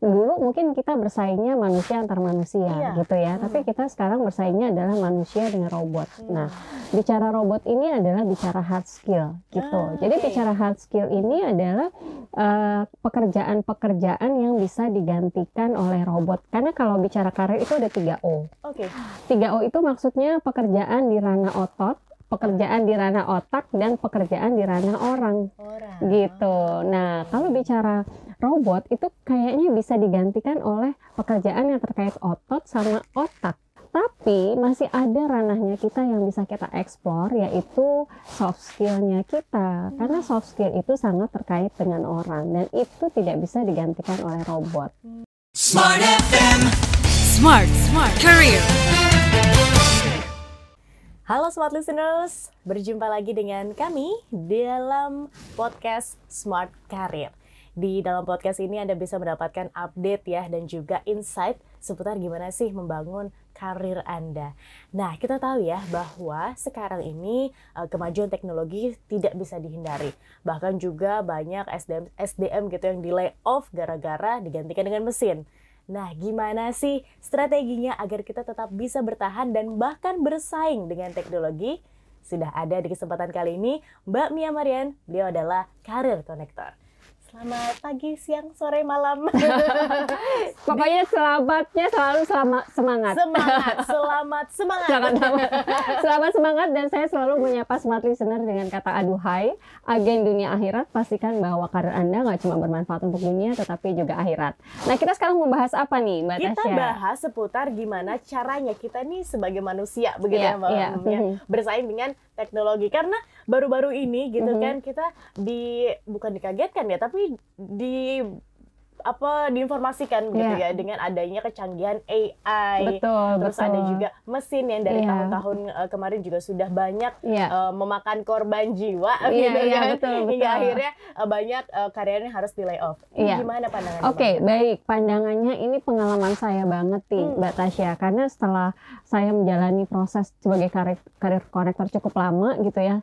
dulu mungkin kita bersaingnya manusia antar manusia Iya. gitu ya, Hmm. tapi kita sekarang bersaingnya adalah manusia dengan robot. Hmm. Nah, bicara robot ini adalah bicara hard skill gitu. Ah, Jadi oke. bicara hard skill ini adalah eh, pekerjaan-pekerjaan yang bisa digantikan oleh robot. Karena kalau bicara karir itu ada 3 O. Oke. 3 O itu maksudnya pekerjaan di ranah otot, pekerjaan di ranah otak dan pekerjaan di ranah orang Orang. gitu. Nah, kalau bicara robot itu kayaknya bisa digantikan oleh pekerjaan yang terkait otot sama otak. Tapi masih ada ranahnya kita yang bisa kita eksplor yaitu soft skill-nya kita. Karena soft skill itu sangat terkait dengan orang dan itu tidak bisa digantikan oleh robot. Smart FM. Smart, smart career. Halo Smart Listeners, berjumpa lagi dengan kami dalam podcast Smart Career. Di dalam podcast ini Anda bisa mendapatkan update ya dan juga insight seputar gimana sih membangun karir Anda. Nah, kita tahu ya bahwa sekarang ini eh, kemajuan teknologi tidak bisa dihindari. Bahkan juga banyak SDM SDM gitu yang di layoff gara-gara digantikan dengan mesin. Nah, gimana sih strateginya agar kita tetap bisa bertahan dan bahkan bersaing dengan teknologi? Sudah ada di kesempatan kali ini Mbak Mia Marian, beliau adalah Career Connector. Selamat pagi, siang, sore, malam. Pokoknya selamatnya selalu selamat semangat. semangat, selamat, semangat. Selamat, selamat semangat dan saya selalu menyapa smart listener dengan kata aduhai agen dunia akhirat pastikan bahwa karir anda nggak cuma bermanfaat untuk dunia tetapi juga akhirat. Nah kita sekarang membahas apa nih Mbak Kita Tasya? bahas seputar gimana caranya kita nih sebagai manusia begitu Iya, ya Mbak iya. Em, ya, Mhm. bersaing dengan teknologi karena baru-baru ini gitu Mhm. kan kita di bukan dikagetkan ya tapi di apa diinformasikan gitu Iya. ya dengan adanya kecanggihan AI Betul, terus betul. ada juga mesin yang dari Iya. tahun-tahun eh, kemarin juga sudah banyak Iya. eh, memakan korban jiwa Iya, gitu iya, kan betul, hingga betul. akhirnya eh, banyak eh, karyawan yang harus di layoff. Iya. Gimana pandangan Oke, baik. Pandangannya ini pengalaman saya banget nih, Hmm. Mbak Tasya. Karena setelah saya menjalani proses sebagai karir, karir konektor cukup lama gitu ya,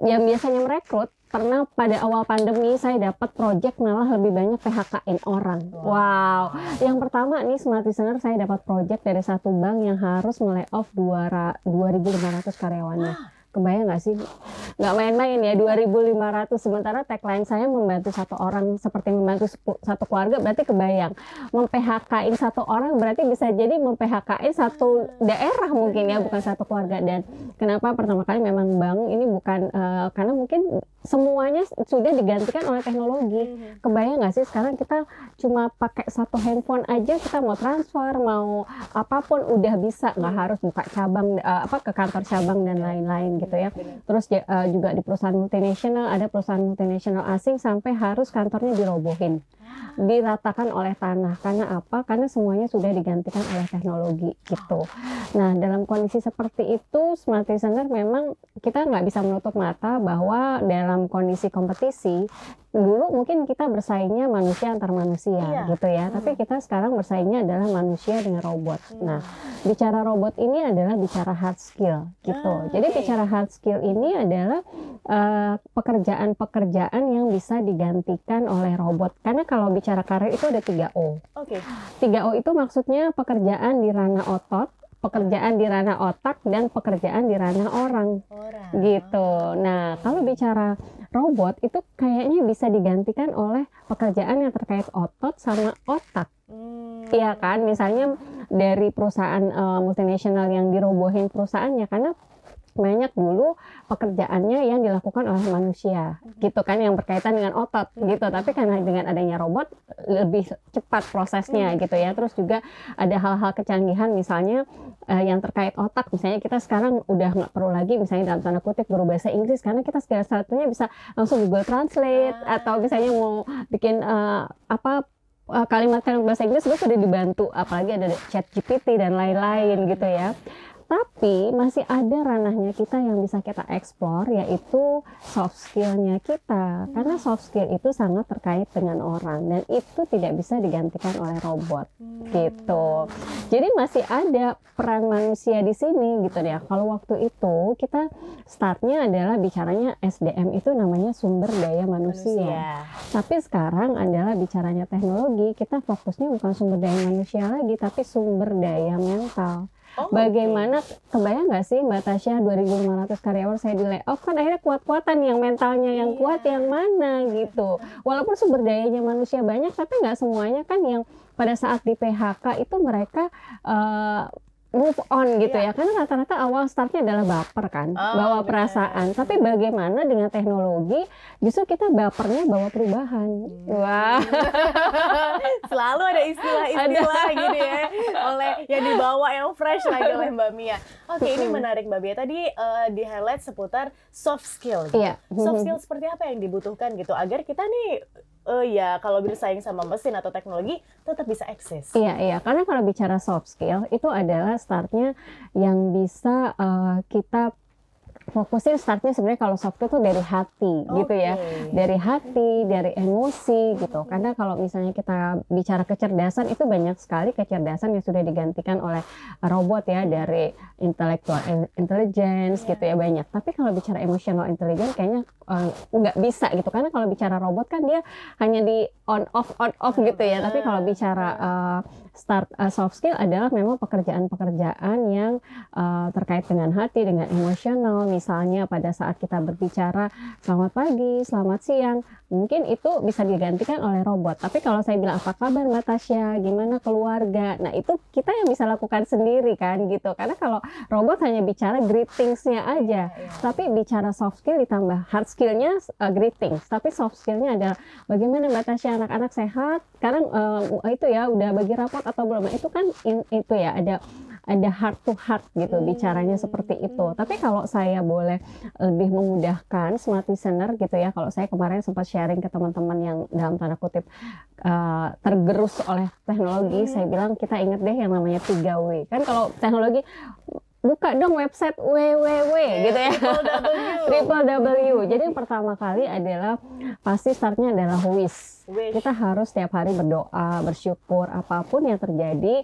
yang biasanya merekrut, pernah pada awal pandemi saya dapat project malah lebih banyak PHK-in orang. Wow. Yang pertama nih Smart Listener, saya dapat project dari satu bank yang harus melay-off 2.500 karyawannya. Kebayang nggak sih? Nggak main-main ya, 2.500. Sementara tagline saya membantu satu orang seperti membantu satu keluarga, berarti kebayang. Mem-PHK-in satu orang berarti bisa jadi mem-PHK-in satu daerah mungkin ya, bukan satu keluarga. Dan kenapa pertama kali memang bank ini bukan, eh, karena mungkin semuanya sudah digantikan oleh teknologi. Mhm. Kebayang nggak sih sekarang kita cuma pakai satu handphone aja kita mau transfer mau apa pun udah bisa nggak harus buka cabang eh, apa ke kantor cabang dan lain-lain gitu ya. Benar. Terus eh, juga di perusahaan multinasional ada perusahaan multinasional asing sampai harus kantornya dirobohin, diratakan oleh tanah. Karena apa? Karena semuanya sudah digantikan oleh teknologi gitu. Nah dalam kondisi seperti itu smart listener memang kita nggak bisa menutup mata bahwa dalam kondisi kompetisi dulu mungkin kita bersaingnya manusia antar manusia Iya. gitu ya. Tapi kita sekarang bersaingnya adalah manusia dengan robot. Hmm. Nah bicara robot ini adalah bicara hard skill gitu. Ah, Jadi bicara hard skill ini adalah eh, pekerjaan-pekerjaan yang bisa digantikan oleh robot. Karena kalau bicara karir itu ada 3 O. Oke. 3 O itu maksudnya pekerjaan di ranah otot, pekerjaan di ranah otak dan pekerjaan di ranah orang Orang. gitu. Nah, kalau bicara robot itu kayaknya bisa digantikan oleh pekerjaan yang terkait otot sama otak. Hmm. Iya kan? Misalnya dari perusahaan eh, multinasional yang dirobohin perusahaannya karena banyak dulu pekerjaannya yang dilakukan oleh manusia. Gitu kan yang berkaitan dengan otot gitu. Tapi karena dengan adanya robot lebih cepat prosesnya gitu ya. Terus juga ada hal-hal kecanggihan misalnya eh, yang terkait otak. Misalnya kita sekarang udah nggak perlu lagi misalnya dalam tanda kutip guru bahasa Inggris karena kita segala satunya bisa langsung Google Translate Ah. atau misalnya mau bikin eh, apa eh, kalimat-kalimat bahasa Inggris itu sudah dibantu. Apalagi ada chat GPT dan lain-lain gitu ya tapi masih ada ranahnya kita yang bisa kita eksplor yaitu soft skillnya kita karena soft skill itu sangat terkait dengan orang dan itu tidak bisa digantikan oleh robot gitu. Jadi masih ada peran manusia di sini gitu ya. Kalau waktu itu kita startnya adalah bicaranya SDM itu namanya sumber daya manusia. Tapi sekarang adalah bicaranya teknologi, kita fokusnya bukan sumber daya manusia lagi, tapi sumber daya mental. Oh, Bagaimana kebayang nggak sih Mbak Tasya 2.500 karyawan saya di layoff kan akhirnya kuat-kuatan yang mentalnya yang Iya. kuat yang mana gitu. Walaupun sumber dayanya manusia banyak tapi nggak semuanya kan yang pada saat di PHK itu mereka eh, move on gitu Iya. ya karena rata-rata awal startnya adalah baper kan Oh, bawa benar. perasaan tapi bagaimana dengan teknologi justru kita bapernya bawa perubahan Hmm. wah Selalu ada istilah-istilah gitu ya oleh yang dibawa yang fresh lagi oleh Mbak Mia. Oke, ini menarik Mbak Mia. Tadi eh, di highlight seputar soft skill. Gitu. Iya. Soft skill seperti apa yang dibutuhkan gitu agar kita nih eh ya kalau bersaing sama mesin atau teknologi tetap bisa eksis. Iya, iya. Karena kalau bicara soft skill itu adalah startnya yang bisa eh, kita fokusin startnya sebenarnya kalau soft itu dari hati gitu ya. Dari hati, dari emosi gitu. Karena kalau misalnya kita bicara kecerdasan itu banyak sekali kecerdasan yang sudah digantikan oleh robot ya dari intellectual in- intelligence gitu ya banyak. Tapi kalau bicara emotional intelligence kayaknya eh, nggak bisa gitu. Karena kalau bicara robot kan dia hanya di on off on off gitu ya. Tapi kalau bicara eh, start eh, soft skill adalah memang pekerjaan-pekerjaan yang eh, terkait dengan hati, dengan emosional. Misalnya pada saat kita berbicara selamat pagi, selamat siang, mungkin itu bisa digantikan oleh robot. Tapi kalau saya bilang apa kabar Mbak Tasya, gimana keluarga, nah itu kita yang bisa lakukan sendiri kan gitu. Karena kalau robot hanya bicara greetingsnya aja, tapi bicara soft skill ditambah hard skillnya uh, greetings, tapi soft skillnya adalah bagaimana Mbak Tasya anak-anak sehat. Sekarang uh, itu ya udah bagi rapot atau belum? Itu kan in- itu ya ada ada heart to heart gitu bicaranya seperti itu. Tapi kalau saya boleh lebih memudahkan smart listener gitu ya. Kalau saya kemarin sempat sharing ke teman-teman yang dalam tanda kutip uh, tergerus oleh teknologi, saya bilang kita ingat deh yang namanya 3W. Kan kalau teknologi buka dong website www gitu ya. Triple W. Jadi yang pertama kali adalah pasti startnya adalah wish. Wish. Kita harus setiap hari berdoa, bersyukur apa pun yang terjadi.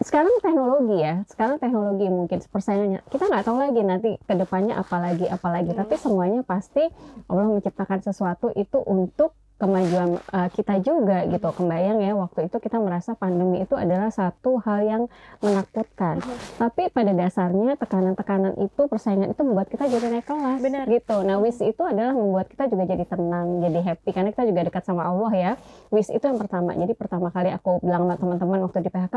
Sekarang teknologi ya, sekarang teknologi mungkin persaingannya kita nggak tahu lagi nanti ke depannya apalagi apalagi. Tapi semuanya pasti Allah menciptakan sesuatu itu untuk kemajuan uh, kita juga gitu. Kebayang ya waktu itu kita merasa pandemi itu adalah satu hal yang menakutkan. Tapi pada dasarnya tekanan-tekanan itu persaingan itu membuat kita jadi naik kelas Benar. gitu. Nah, wish itu adalah membuat kita juga jadi tenang, jadi happy karena kita juga dekat sama Allah ya. Wish itu yang pertama. Jadi pertama kali aku bilang sama teman-teman waktu di PHK,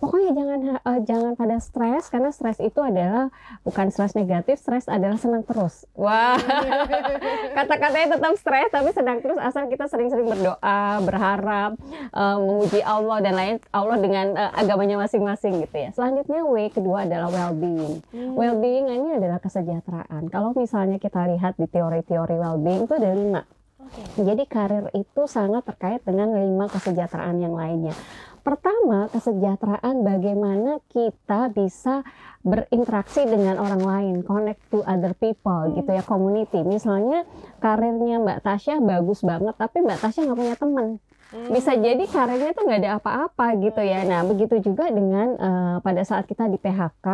pokoknya jangan eh, jangan pada stres karena stres itu adalah bukan stres negatif, stres adalah senang terus. Wah. Kata-katanya tetap stres tapi senang terus asal kita sering-sering berdoa, berharap, eh, memuji Allah dan lain Allah dengan eh, agamanya masing-masing gitu ya. Selanjutnya W kedua adalah well-being. Well-being ini adalah kesejahteraan. Kalau misalnya kita lihat di teori-teori well-being itu ada lima. Oke. Jadi karir itu sangat terkait dengan lima kesejahteraan yang lainnya. Pertama, kesejahteraan bagaimana kita bisa berinteraksi dengan orang lain, connect to other people gitu ya, community. Misalnya karirnya Mbak Tasya bagus banget, tapi Mbak Tasya nggak punya teman bisa jadi karirnya tuh nggak ada apa-apa gitu ya. Nah begitu juga dengan eh, pada saat kita di PHK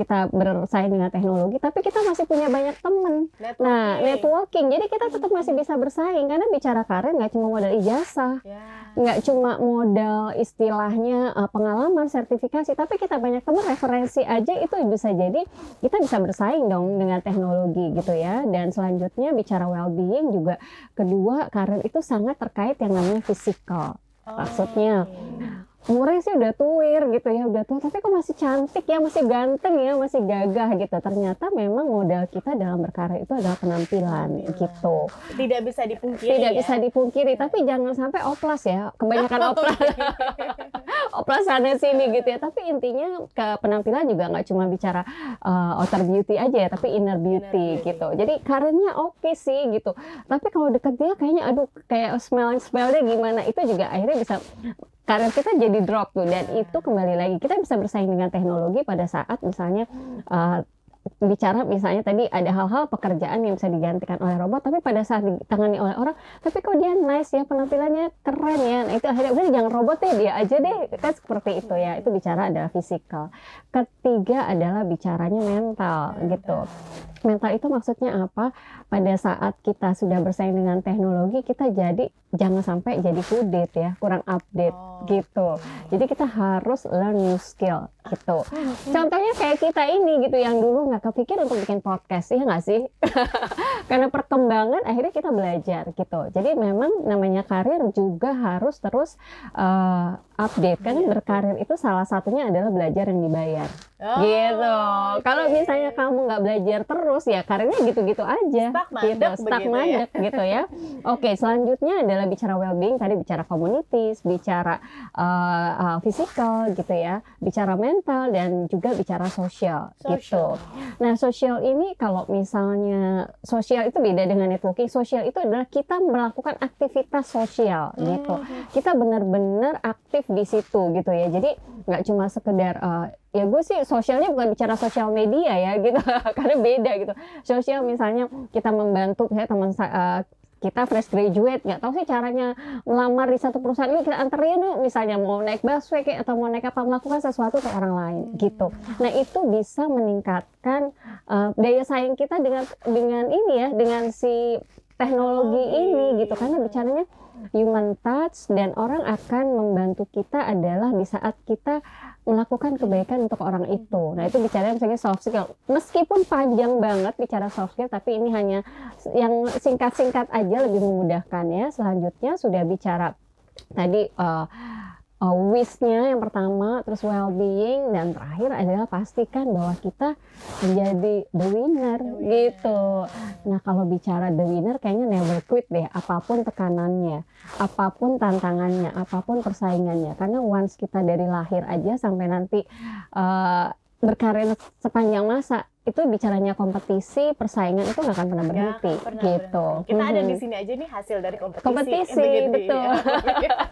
kita bersaing dengan teknologi, tapi kita masih punya banyak teman. Nah networking, jadi kita tetap masih bisa bersaing karena bicara karir nggak cuma modal ijazah, Ya. nggak cuma modal istilahnya eh, pengalaman, sertifikasi, tapi kita banyak teman referensi aja itu bisa jadi kita bisa bersaing dong dengan teknologi gitu ya. Dan selanjutnya bicara well-being juga kedua karir itu sangat terkait yang namanya fisikal. Maksudnya, umurnya sih udah tuir gitu ya, udah tua, tapi kok masih cantik ya, masih ganteng ya, masih gagah gitu. Ternyata memang modal kita dalam berkarya itu adalah penampilan gitu. tidak bisa dipungkiri Tidak ya. bisa dipungkiri, tapi jangan sampai oplas ya. Kebanyakan oplas. oplas sana sini gitu ya. Tapi intinya ke penampilan juga nggak cuma bicara uh, outer beauty aja ya, tapi inner beauty beauty. gitu. Jadi karirnya oke sih gitu. Tapi kalau deket dia kayaknya aduh kayak smell smellnya gimana itu juga akhirnya bisa karir kita jadi drop tuh dan itu kembali lagi kita bisa bersaing dengan teknologi pada saat misalnya uh, bicara misalnya tadi ada hal-hal pekerjaan yang bisa digantikan oleh robot tapi pada saat ditangani oleh orang tapi kok dia nice ya penampilannya keren ya. Nah itu akhirnya udah jangan robot deh dia aja deh. Kan seperti itu ya itu bicara adalah fisikal. Ketiga adalah bicaranya mental gitu mental itu maksudnya apa? Pada saat kita sudah bersaing dengan teknologi kita jadi jangan sampai jadi kudet ya kurang update Oh. gitu. jadi kita harus learn new skill gitu. Contohnya kayak kita ini gitu yang dulu nggak kepikir untuk bikin podcast ya nggak sih? Karena perkembangan akhirnya kita belajar gitu. Jadi memang namanya karir juga harus terus uh, update kan berkarir itu salah satunya adalah belajar yang dibayar Oh, gitu. Kalau misalnya kamu nggak belajar terus ya karirnya gitu-gitu aja. Stuck mandek gitu, stuck ya. mandek gitu ya. Oke, selanjutnya adalah bicara well-being. Tadi bicara communities, bicara uh, uh, physical gitu ya, bicara mental dan juga bicara sosial gitu. Nah, sosial ini kalau misalnya sosial itu beda dengan networking. Sosial itu adalah kita melakukan aktivitas sosial gitu. Kita benar-benar aktif di situ gitu ya. Jadi nggak cuma sekedar uh, ya gue sih sosialnya bukan bicara sosial media ya gitu. Karena beda gitu. Sosial misalnya kita membantu saya teman uh, kita fresh graduate nggak tahu sih caranya melamar di satu perusahaan ini kita anterin yuk misalnya mau naik busway kayak atau mau naik apa melakukan sesuatu ke orang lain gitu. Nah itu bisa meningkatkan uh, daya saing kita dengan dengan ini ya dengan si teknologi ini gitu karena bicaranya human touch dan orang akan membantu kita adalah di saat kita melakukan kebaikan untuk orang itu. Nah, itu bicara misalnya soft skill. Meskipun panjang banget bicara soft skill, tapi ini hanya yang singkat-singkat aja lebih memudahkan ya. Selanjutnya sudah bicara tadi uh, uh, wish-nya yang pertama, terus well-being dan terakhir adalah pastikan bahwa kita menjadi the winner gitu. Nah, kalau bicara the winner kayaknya never quit deh apa pun tekanannya, apa pun tantangannya, apa pun persaingannya. Karena once kita dari lahir aja sampai nanti uh, berkarir sepanjang masa itu bicaranya kompetisi, persaingan itu nggak akan pernah berhenti pernah gitu. berhenti. Kita ada Mhm. di sini aja nih hasil dari kompetisi. Kompetisi, ya. betul.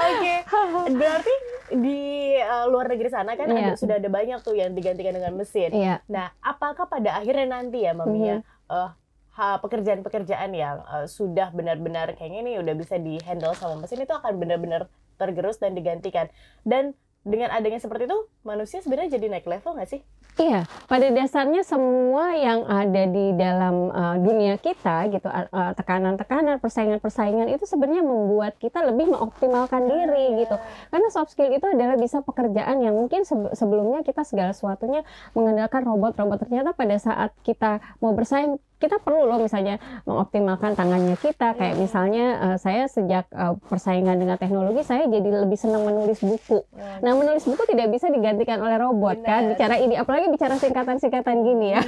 Oke, berarti di uh, luar negeri sana kan Iya. ada, sudah ada banyak tuh yang digantikan dengan mesin. Iya. Nah, apakah pada akhirnya nanti ya, Mami ya, Mhm. eh, ha- pekerjaan-pekerjaan yang eh, sudah benar-benar kayaknya nih udah bisa di-handle sama mesin itu akan benar-benar tergerus dan digantikan. Dan dengan adanya seperti itu, manusia sebenarnya jadi naik level nggak sih? Iya, pada dasarnya semua yang ada di dalam uh, dunia kita gitu, uh, uh, tekanan-tekanan, persaingan-persaingan itu sebenarnya membuat kita lebih mengoptimalkan diri gitu. Karena soft skill itu adalah bisa pekerjaan yang mungkin sebe- sebelumnya kita segala sesuatunya mengandalkan robot-robot. Ternyata pada saat kita mau bersaing kita perlu loh misalnya mengoptimalkan tangannya kita kayak misalnya uh, saya sejak uh, persaingan dengan teknologi saya jadi lebih senang menulis buku. Nah, menulis buku tidak bisa digantikan oleh robot kan. Benar. Bicara ini apalagi bicara singkatan-singkatan gini ya.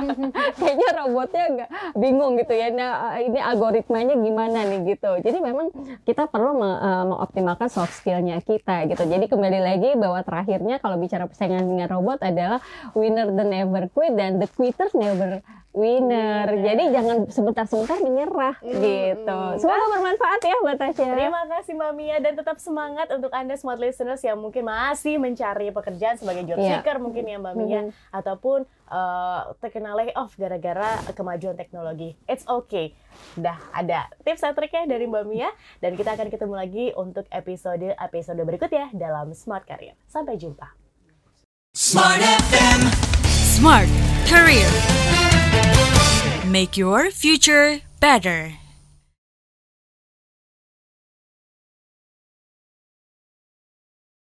Kayaknya robotnya agak bingung gitu ya. Nah, ini algoritmanya gimana nih gitu. Jadi memang kita perlu me- eh, mengoptimalkan soft skillnya kita gitu. Jadi kembali lagi bahwa terakhirnya kalau bicara persaingan dengan robot adalah winner the never quit dan the quitters never winner. Jadi jangan sebentar-sebentar menyerah gitu. Semoga bermanfaat ya buat Tasya. Terima kasih Mbak Mia dan tetap semangat untuk Anda smart listeners yang mungkin masih mencari pekerjaan sebagai job Iya. seeker mungkin ya Mbak Mia Mhm. ataupun eh, terkena layoff gara-gara kemajuan teknologi. It's okay. Udah ada tips dan triknya dari Mbak Mia dan kita akan ketemu lagi untuk episode episode berikutnya dalam Smart Career. Sampai jumpa. Smart FM. Smart Career. Make your future better.